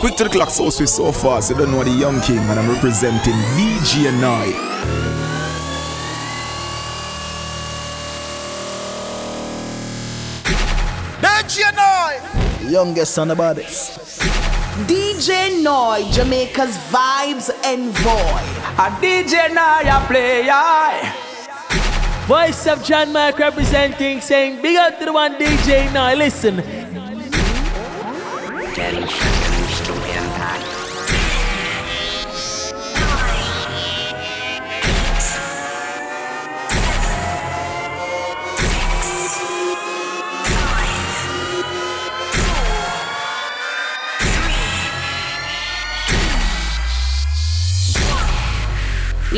Quick to the clock, so sweet, so fast. You don't know the young king, and I'm representing DJ Night. DJ Night! Youngest on the baddest. DJ Noi, Jamaica's vibes and void. A DJ Noi, a player. Voice of John Mark representing, saying big up to the one DJ Noi. Listen.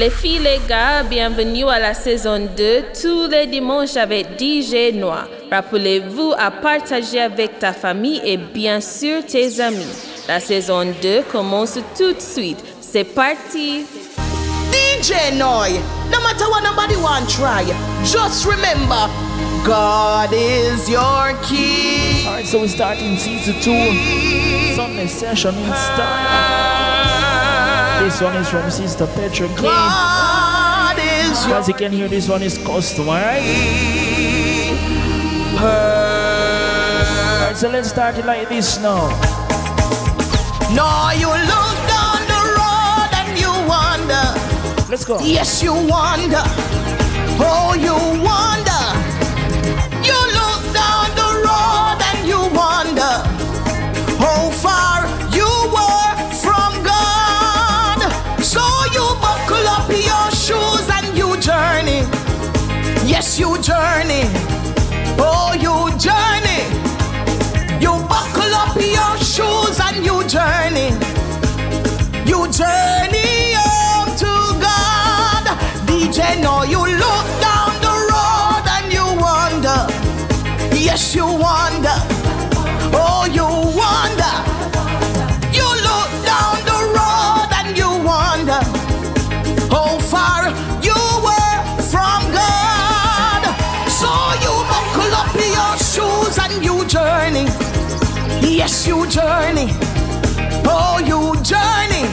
Les filles, les gars, bienvenue à la saison 2, tous les dimanches avec DJ Noir. Rappelez-vous à partager avec ta famille et bien sûr tes amis. La saison 2 commence tout de suite. C'est parti! DJ Noy, no matter what nobody want try, just remember, God is your key. Alright, so we start in season 2. Sunday session in style. This one is from Sister Petra is As you can hear, this one is custom, alright? Alright, so let's start it like this now. No, you look down the road and you wonder. Let's go. Yes, you wonder. Oh, you wonder. You look down the road and you wonder how far Yes, you journey. Oh, you journey. You buckle up your shoes and you journey. You journey home to God. DJ, no, you look down the road and you wonder. Yes, you wonder. Yes, you journey. Oh, you journey.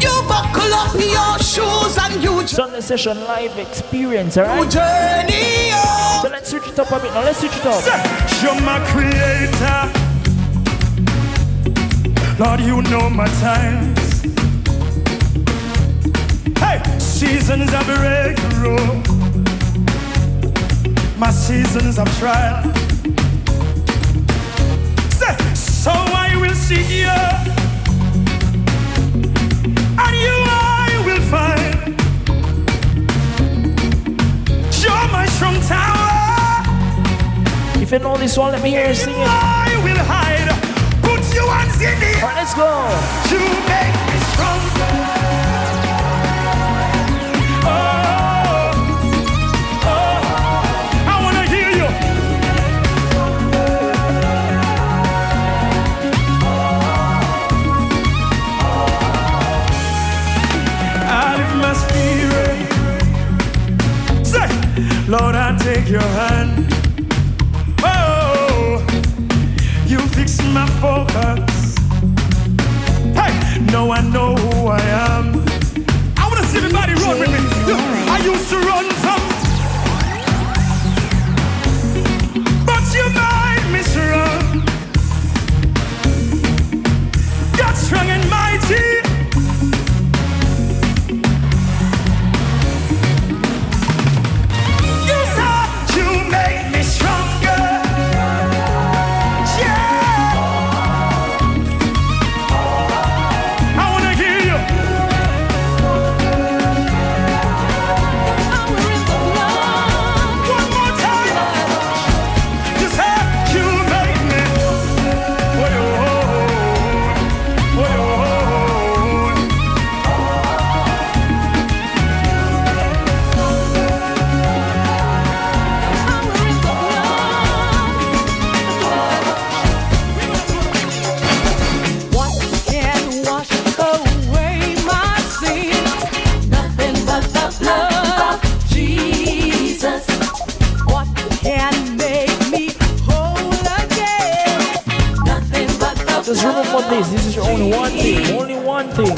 You buckle up your shoes and you Sunday session live experience, alright? journey. Oh. So let's switch it up a bit now. Let's switch it up. You're my creator. Lord, you know my times. Hey, seasons of breakthrough. My seasons of trial. Will seek you. And you I will find. You're my strong tower. If you know this one, let me hear you sing it. I will hide. Put your hands in the air. Alright, let's go. You make take your hand. Oh, you fix my focus. For this, this only one thing, only one thing.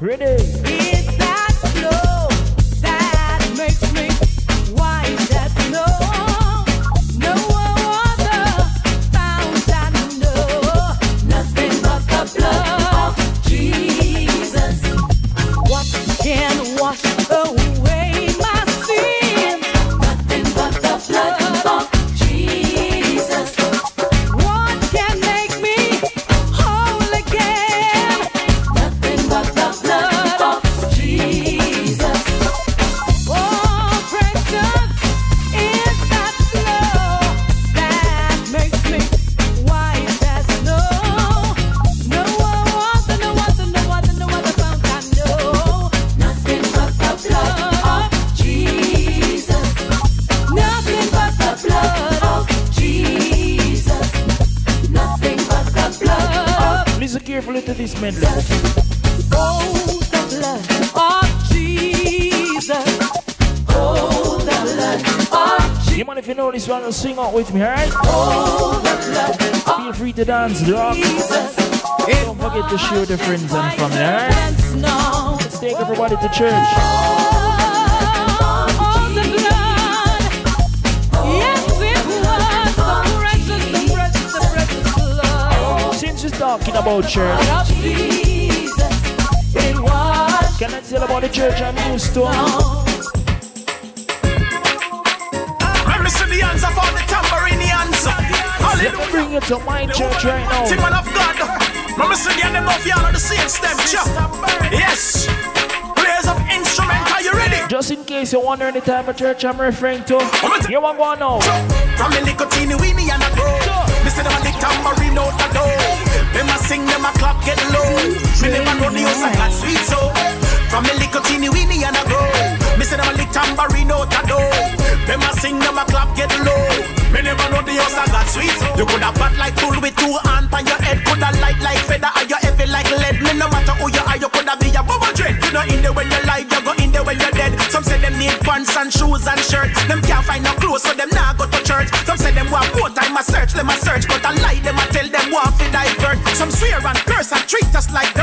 Ready? Sing out with me, alright? Feel free to dance, drop. Don't forget to share the friends and family, alright? Let's take everybody to church. Since you're talking about church, can I tell about the church I'm used to? Let me bring you to my church right now. man of God. Mama said you never feel on the same step, Yes. Players of instrument, are you ready? Just in case you're wondering the type of church I'm referring to, here one go now. From a nicotine, weenie and a grow. Say them a lick tambourine out the door. Them a sing, them a clap, get low. Me never know the house I got sweet so. From a nicotine, weenie and a grow. Say them a lick tambourine out the door. Them a sing, them a clap, get low. Sweet. You coulda bad like bull with two hands on your head. Coulda light like feather, or you heavy like lead. Me no matter who you are, you coulda be a bubble dread. You know in there when you're alive, you go in there when you're dead. Some say them need pants and shoes and shirts. Them can't find no clothes, so them nah go to church. Some say them want more time, a search, them a search, but I lie them, I tell them want to divert. Some swear and curse and treat us like dirt.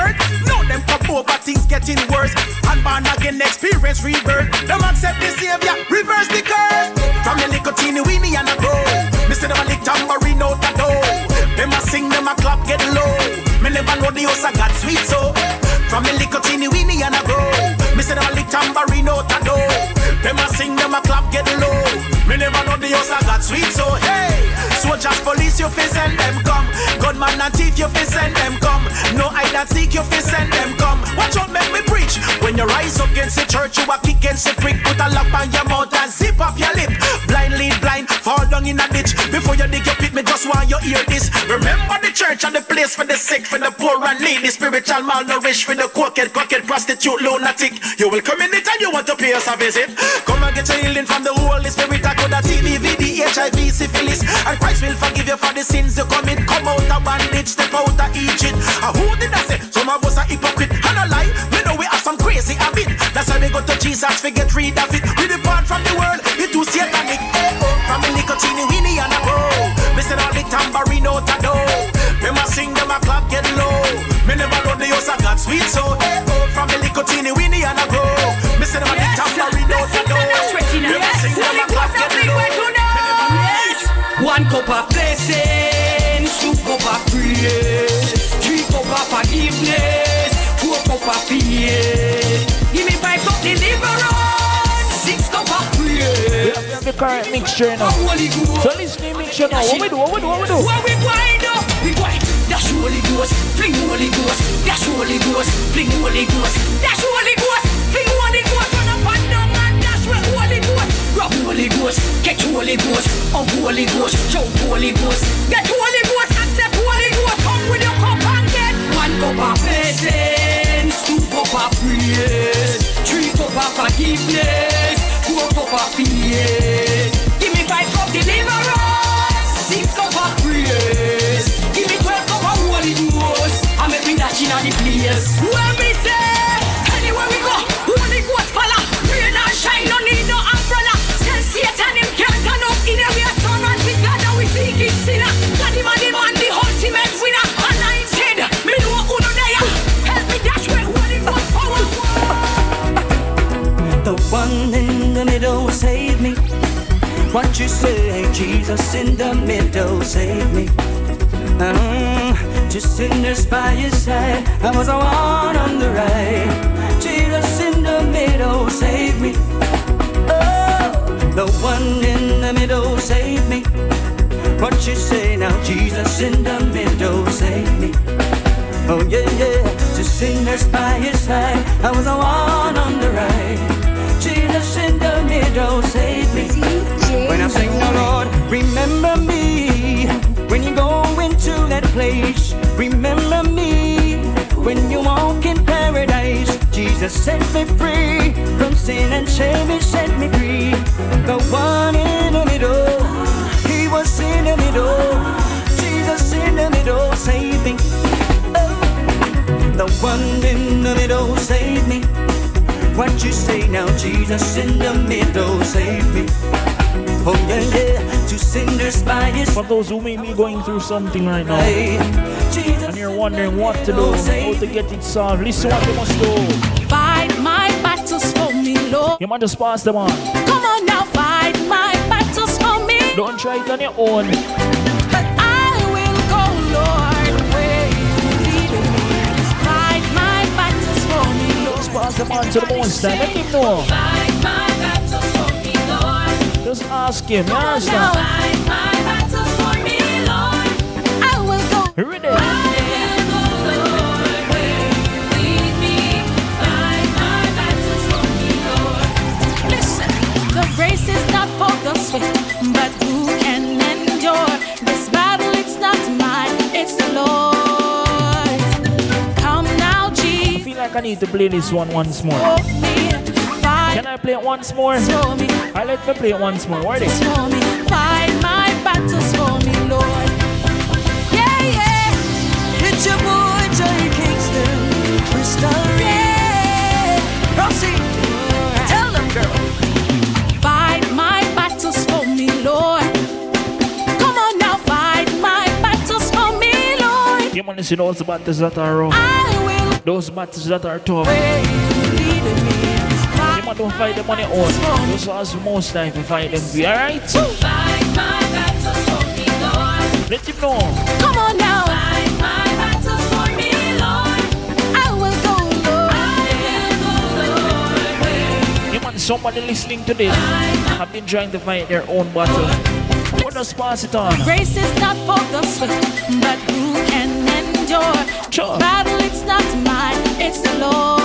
You fi send them come. No hide and seek, you fi send them come. Watch out, make me preach. When you rise up against the church, you a kick against the prick. Put a lock on your mouth and zip up your lip. Down in a ditch. Before you dig your pit, me just want you hear this. Remember the church and the place for the sick, for the poor and needy, spiritual malnourished, for the cokehead, cockhead, prostitute, lunatic. You will come in and you want to pay us a visit. Come and get your healing from the Holy Spirit. I could have TB, VD, HIV, syphilis, and Christ will forgive you for the sins you commit. Come out of bondage, step out of Egypt. And who did I say? Some of us are hypocrite and a lie. We know we have some crazy habit. That's why we go to Jesus, we get rid of it. We depart from the world, sing, them a clap, get low. Me never know the house I got sweet so. Hey, oh, from the nicotine, weenie and a bro. Missing all the tambourine out the door. Them sing, them a clap, get low. One cup of blessing, two cup of praise, three cup of forgiveness, four cup of faith. Give me five cup deliverance, six cup of praise. We have the current mixture now. So listen to the mixture now. What we do? What we do? What we do? What we wind up, we wind. Holy Ghost, fling Holy Ghost. That's Holy Ghost, fling Holy Ghost. That's Holy Ghost, fling Holy Ghost. Run up and down and dash with Holy Ghost. Grab Holy Ghost, catch Holy Ghost, up Holy Ghost, shout Holy Ghost. Get Holy Ghost, accept Holy Ghost. Come with your cup and get one cup of blessings, two cup of praise, three cup of forgiveness, four cup of faith. Give me five cup deliverance, six cup of praise. inna the place. When we say anywhere we go, only ghost fella, rain and shine, no need no umbrella. Tell Satan him can't turn up in every storm and we God we seek it sinner. God him and the man, the ultimate winner. And I said, me know who no there. Help me dash with holy ghost power. The one in the middle will save me. What you say, Jesus in the middle, save me. Mm-hmm. Mm, to sinners by his side, I was the one on the right. Jesus in the middle, save me. Oh, the one in the middle, save me. What you say now, Jesus in the middle, save me. Oh yeah, yeah, to sinners by his side, I was the one on the right. Jesus in the middle, save me. When I sing the Lord, remember me. When you go into that place, remember me. When you walk in paradise, Jesus set me free from sin and shame. He set me free. The one in the middle, He was in the middle. Jesus in the middle, save me. Oh, the one in the middle, save me. What you say now, Jesus in the middle, save me. Oh yeah, yeah, to sinners by his For those who may be going through something right now, and wondering what to do, how to get it solved, listen what you must do. Fight my battles for me, Lord. You might just pass them on. Come on now, fight my battles for me. Don't try it on your own. But I will go, Lord, where you lead me. Fight my battles for me, Lord. Just pass them on to the time. Let him know. Fight my battles for me, Lord. Just ask him. Come on now, fight my battles for me, Lord. I will go. Ready? I Jesus, I feel like I need to play this one once more. Can I play it once more? I let me play it once more. Ready? Lord. You want to see those battles that are rough, those battles that are tough. you lead me. You might don't fight them on your own. Those has the most time to fight them. Be alright? Fight my battles for. Let him know. Come on now. Fight my battles for me, Lord. I will go, Lord. I will go, Lord, You want somebody listening to this have been trying to fight their own battle. But just pass it on. Race is not for the swift, but who can endure? Sure. Battle, it's not mine, it's the Lord's.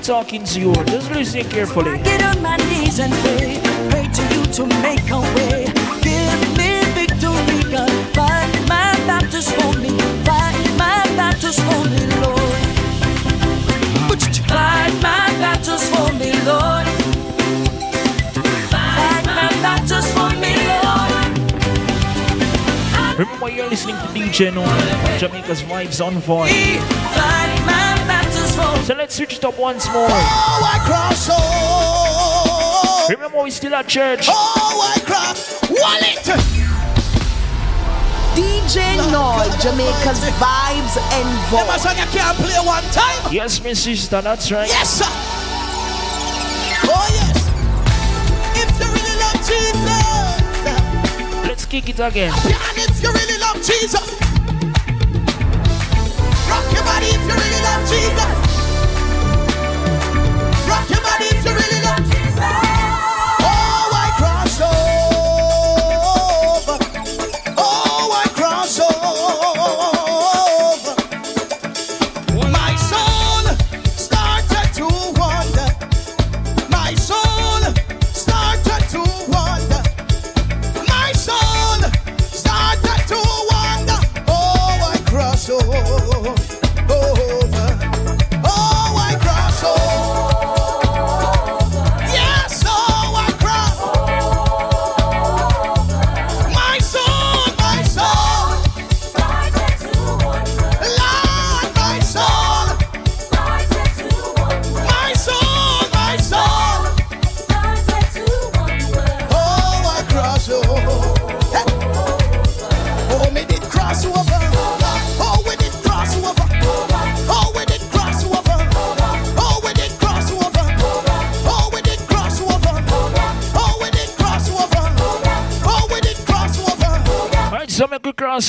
Not talking to you. Just listen carefully. I get on my knees and pray, pray to you to make a way. Give me victory, God. Fight my battles for me. Fight my battles for me, Lord. Fight my battles for me, Lord. Fight my battles for me, Lord. Remember you're listening to DJ Noah. Jamaica's vibes on voice. Fight my battles. So let's switch it up once more. Oh, I cross over. Remember we still at church. Oh, I cross. Wallet. DJ Noi, Jamaica's vibes and Them a voice. song you can't play one time. Yes, my sister, that's right. Yes, sir. Oh, yes. If you really love Jesus, Let's kick it again. and if you really love Jesus, rock your body if you really love Jesus.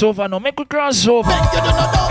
crossover no Make we crossover.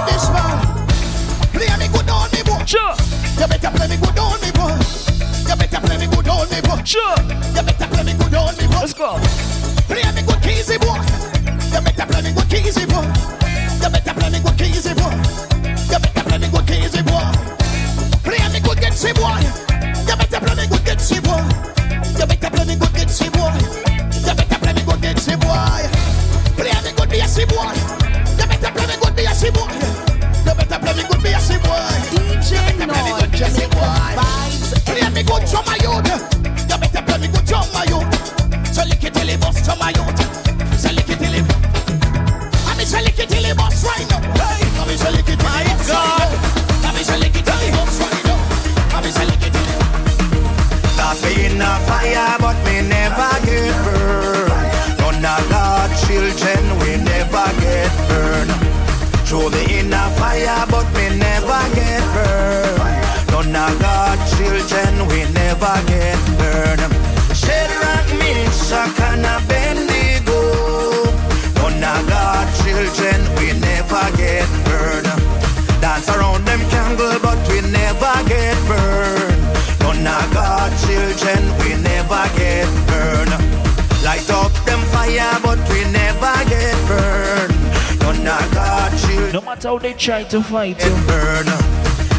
matter how they try to fight you. Burn.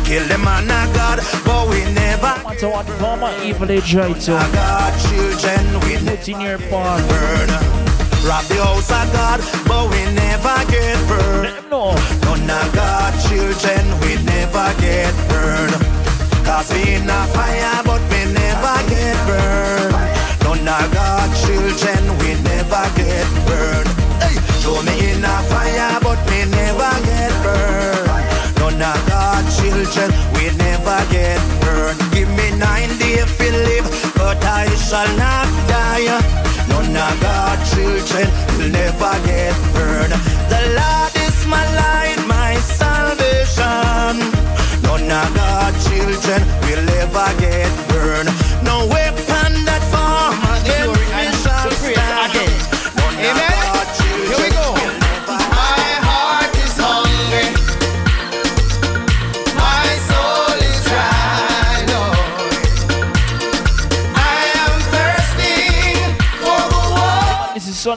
Kill the man of God, but we never. No matter what form of evil they try to. God, children, we Put in your part. Burn. Rob the house of God, but we never get burned. No. None of God, children, we never get burned. Cause we in a fire, but we never get burned. None of God, children, we never get burned. Hey, show me in a fire. angel will never get burned. Give me nine days to live, but I shall not die. None of God's children will never get burned. The Lord is my light, my salvation. None of God's children will ever get burned. No way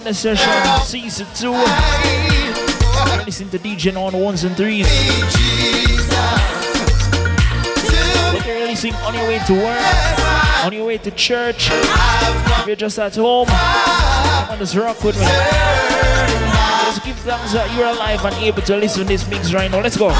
Partner Session Season 2. Listen to DJ on ones and threes. If you're listening on your way to work, on your way to church, if you're just at home, come on, just rock with me. Just give thumbs up. You're alive and able to listen to this mix right now. Let's go.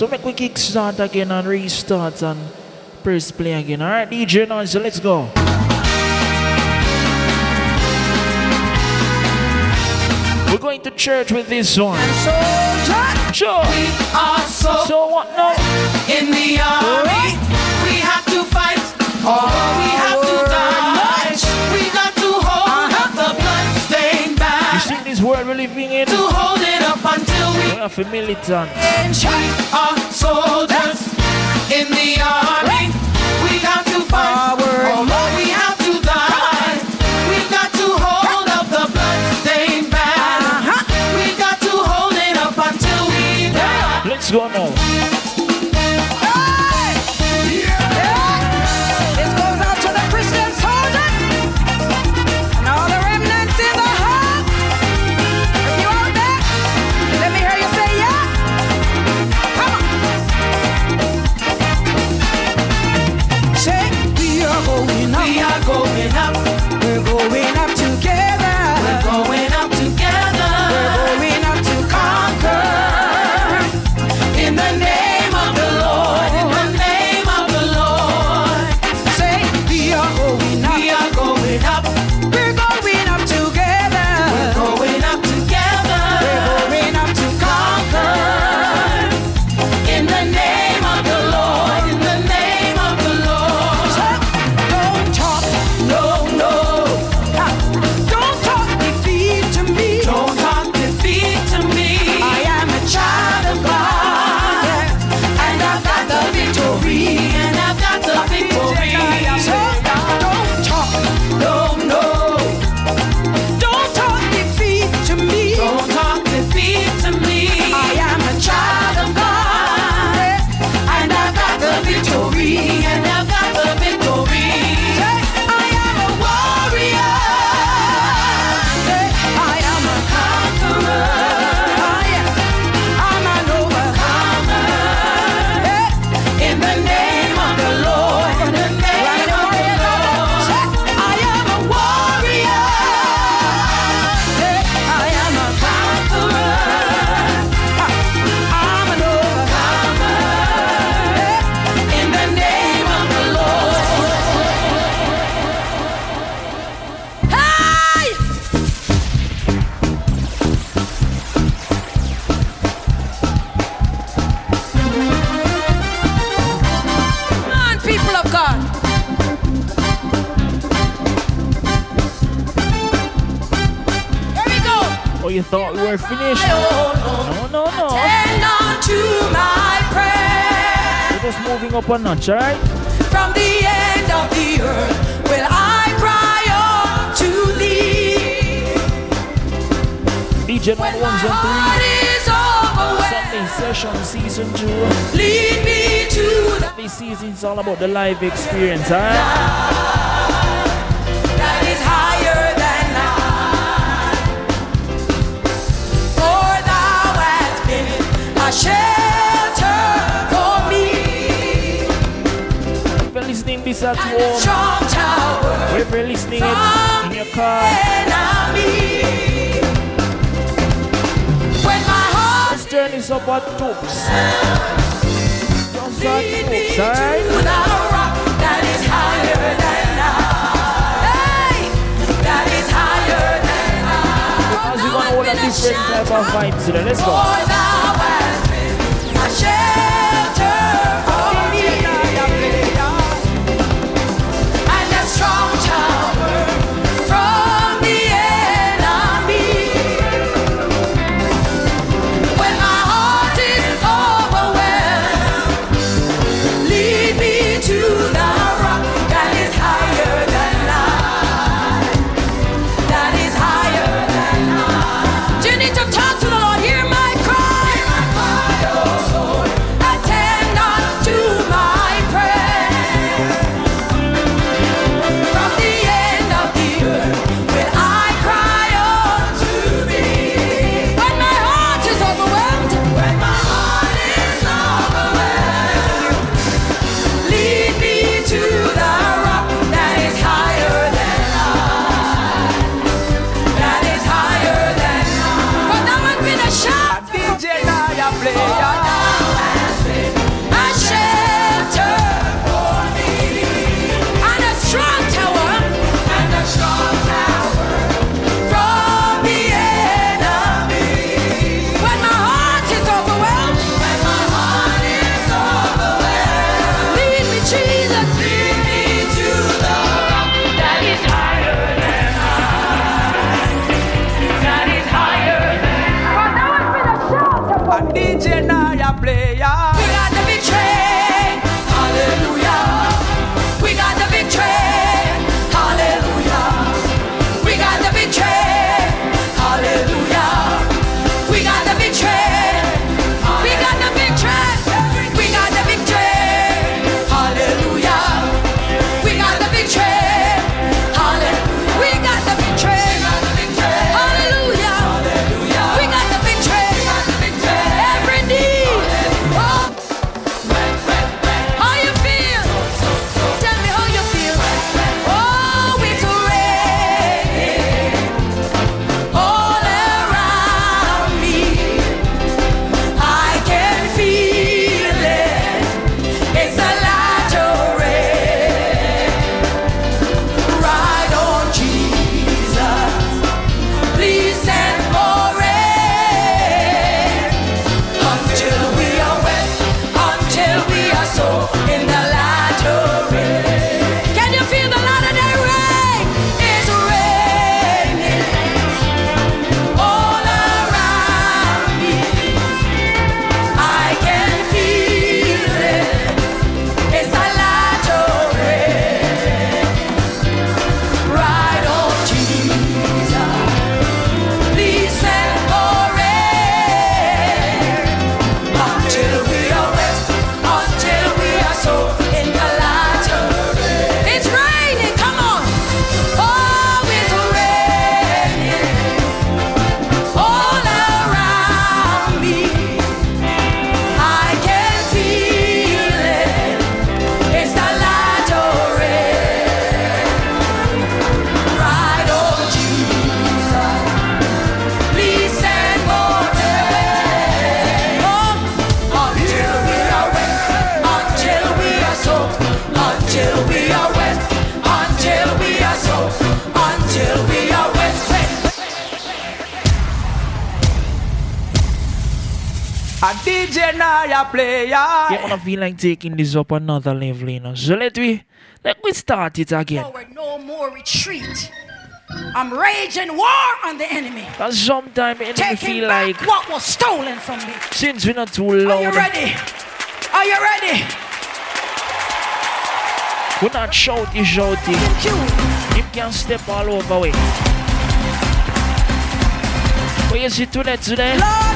So make we kick start again and restart and press play again. Alright, DJ Noise, let's go. We're going to church with this one. Sure. So, what now? In the army, we living in? To hold it up until we We are for militants. We are soldiers in the army. We got to fight. Although we have to die, we got to hold up the bloodstained banner. Uh-huh. We got to hold it up until we die. Let's go now. it up. thought we were finished. No, no, no. We're just moving up a notch, alright? From the end of the earth will I cry out to thee. DJ when ones and threes. Sunday session season two. Lead me to the. This season's all about the live experience, alright? a shelter for me. If you're listening this at home, strong tower if you're listening it in your car, enemy. When my heart this journey is about lead me to right? the rock that is higher than different type of vibes today. Let's go. DJ Naya player. Yeah, man, I feel like taking this up another level, you know. So let me, let me start it again. Forward, no more retreat. I'm raging war on the enemy. But sometimes enemy Taking feel like what was stolen from me. Since we're not too loud. Are you ready? Are you ready? We're not shouty shouty. You. you can step all over way. But you see today today. Lord.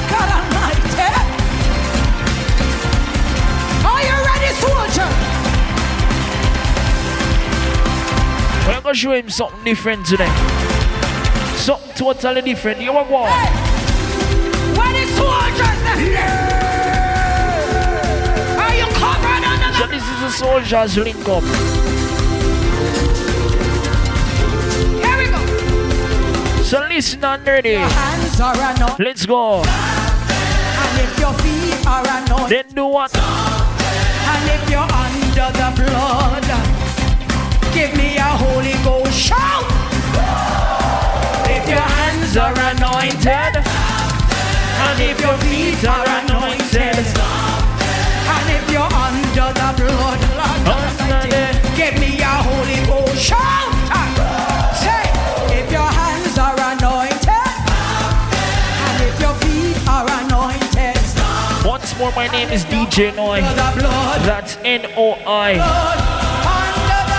We're gonna show him something different today. Something totally different. You want what? Where the soldiers? Are you covered under So this is a soldiers link up. Here we go. So listen and ready. Your hands are. Let's go. And if your feet are. Then do what? And if you're under the blood, give me a Holy Ghost shout. If your hands are anointed, and if your feet are anointed, and if you're under the blood, give me a Holy Ghost shout. Say, if your hands are anointed, and if your feet are anointed, Once more, my name is DJ Noi. That's N O I.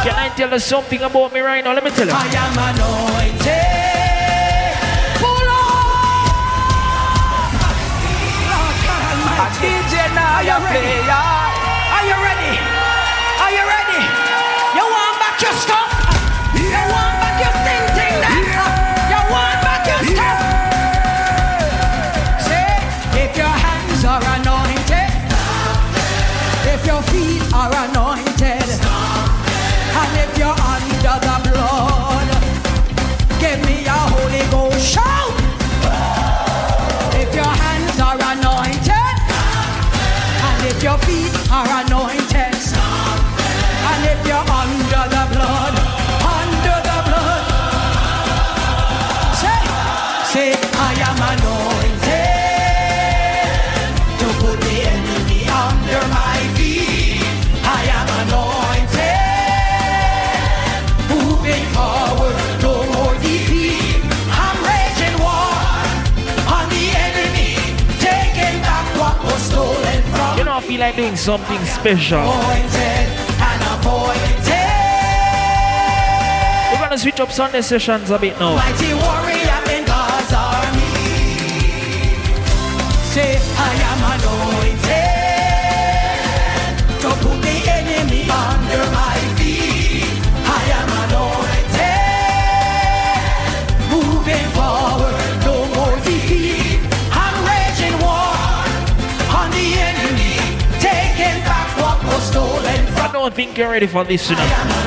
Can I tell you something about me right now? Let me tell you. I am anointed. Pull A DJ now you play doing something special. We're gonna switch up Sunday sessions a bit now. You're ready for this, you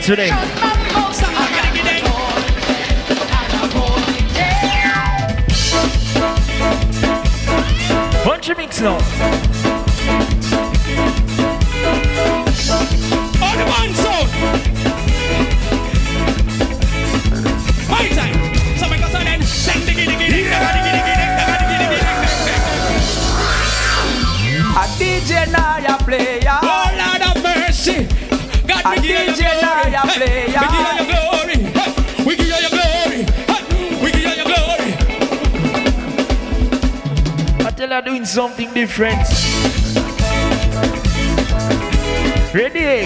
today. are doing something different. Ready?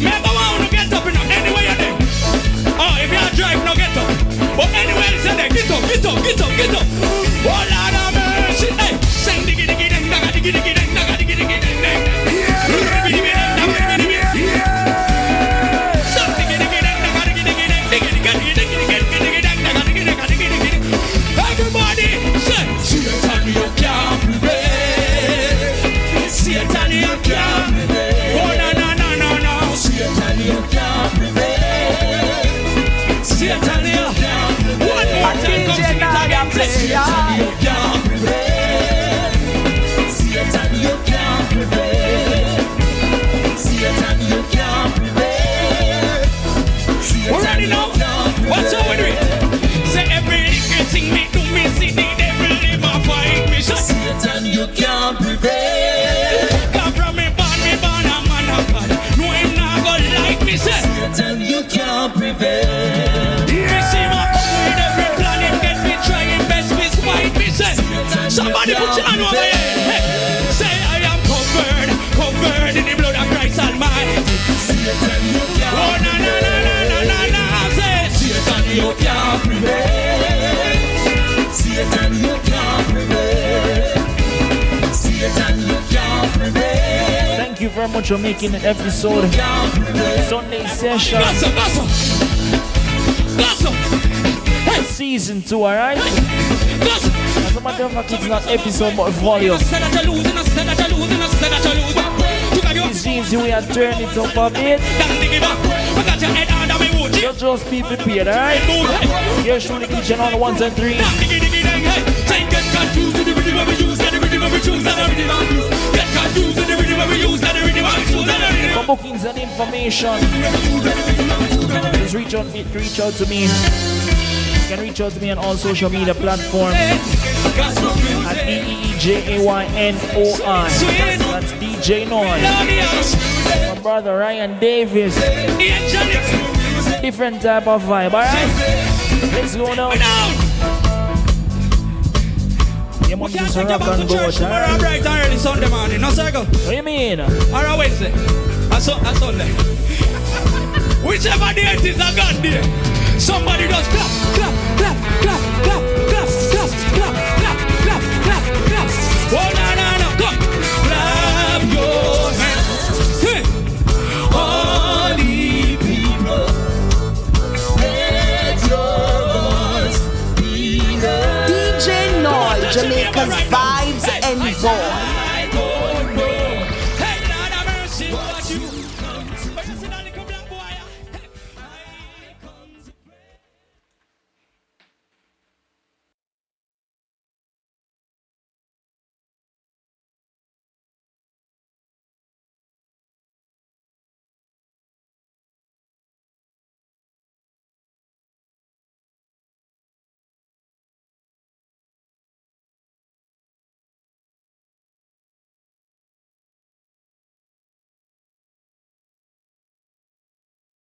Never want to get up in anywhere you think. Oh, if you are driving, no get up. But anywhere you say, get up, get up, get up, get up. Hold on. Thing me do me see the devil in my fight me. Say, Satan you can't prevail. Come from me born me born a man of God. No him not go like me say. Satan you can't prevail. Me see my come with every plan him get me trying best me spite me say. Somebody put your hand over. Hey. Say I am covered, covered in the blood of Christ Almighty. Satan you can't Oh na na na na na na na. Satan you can't prevail. Satan you can't prevail. Satan you can't prevail. Thank you very much for making an episode Sunday session. Gossip, gossip, gossip. Season 2, alright? As a matter of fact, it's not episode but volume. Say that you're losing, say you're losing, say that you're losing. Took a you. This means we are turning it up a bit. You just be prepared, alright? You're shooting kitchen on the ones and three. Down diggy diggy dang hey. Say get confused with the rhythm of we use, and the rhythm of we choose, and the rhythm of we use. Get confused with the rhythm of we use, and the rhythm of we choose, and the rhythm For bookings and information, just reach out, reach out to me. You can reach out to me on all social media platforms at D E E J A Y N O I. That's DJ Noi. My brother Ryan Davis. Different type of vibe, alright? Let's go now. Yeah, man, just rock and go, Tomorrow alright? bright and early Sunday morning, no circle. What do you mean? Or a Wednesday. A, su- a Sunday. Whichever day it is, a God day. Somebody just clap, clap, clap, clap, clap, clap, clap, clap, clap, clap, clap, clap. Oh, Jamaica's vibes and voice.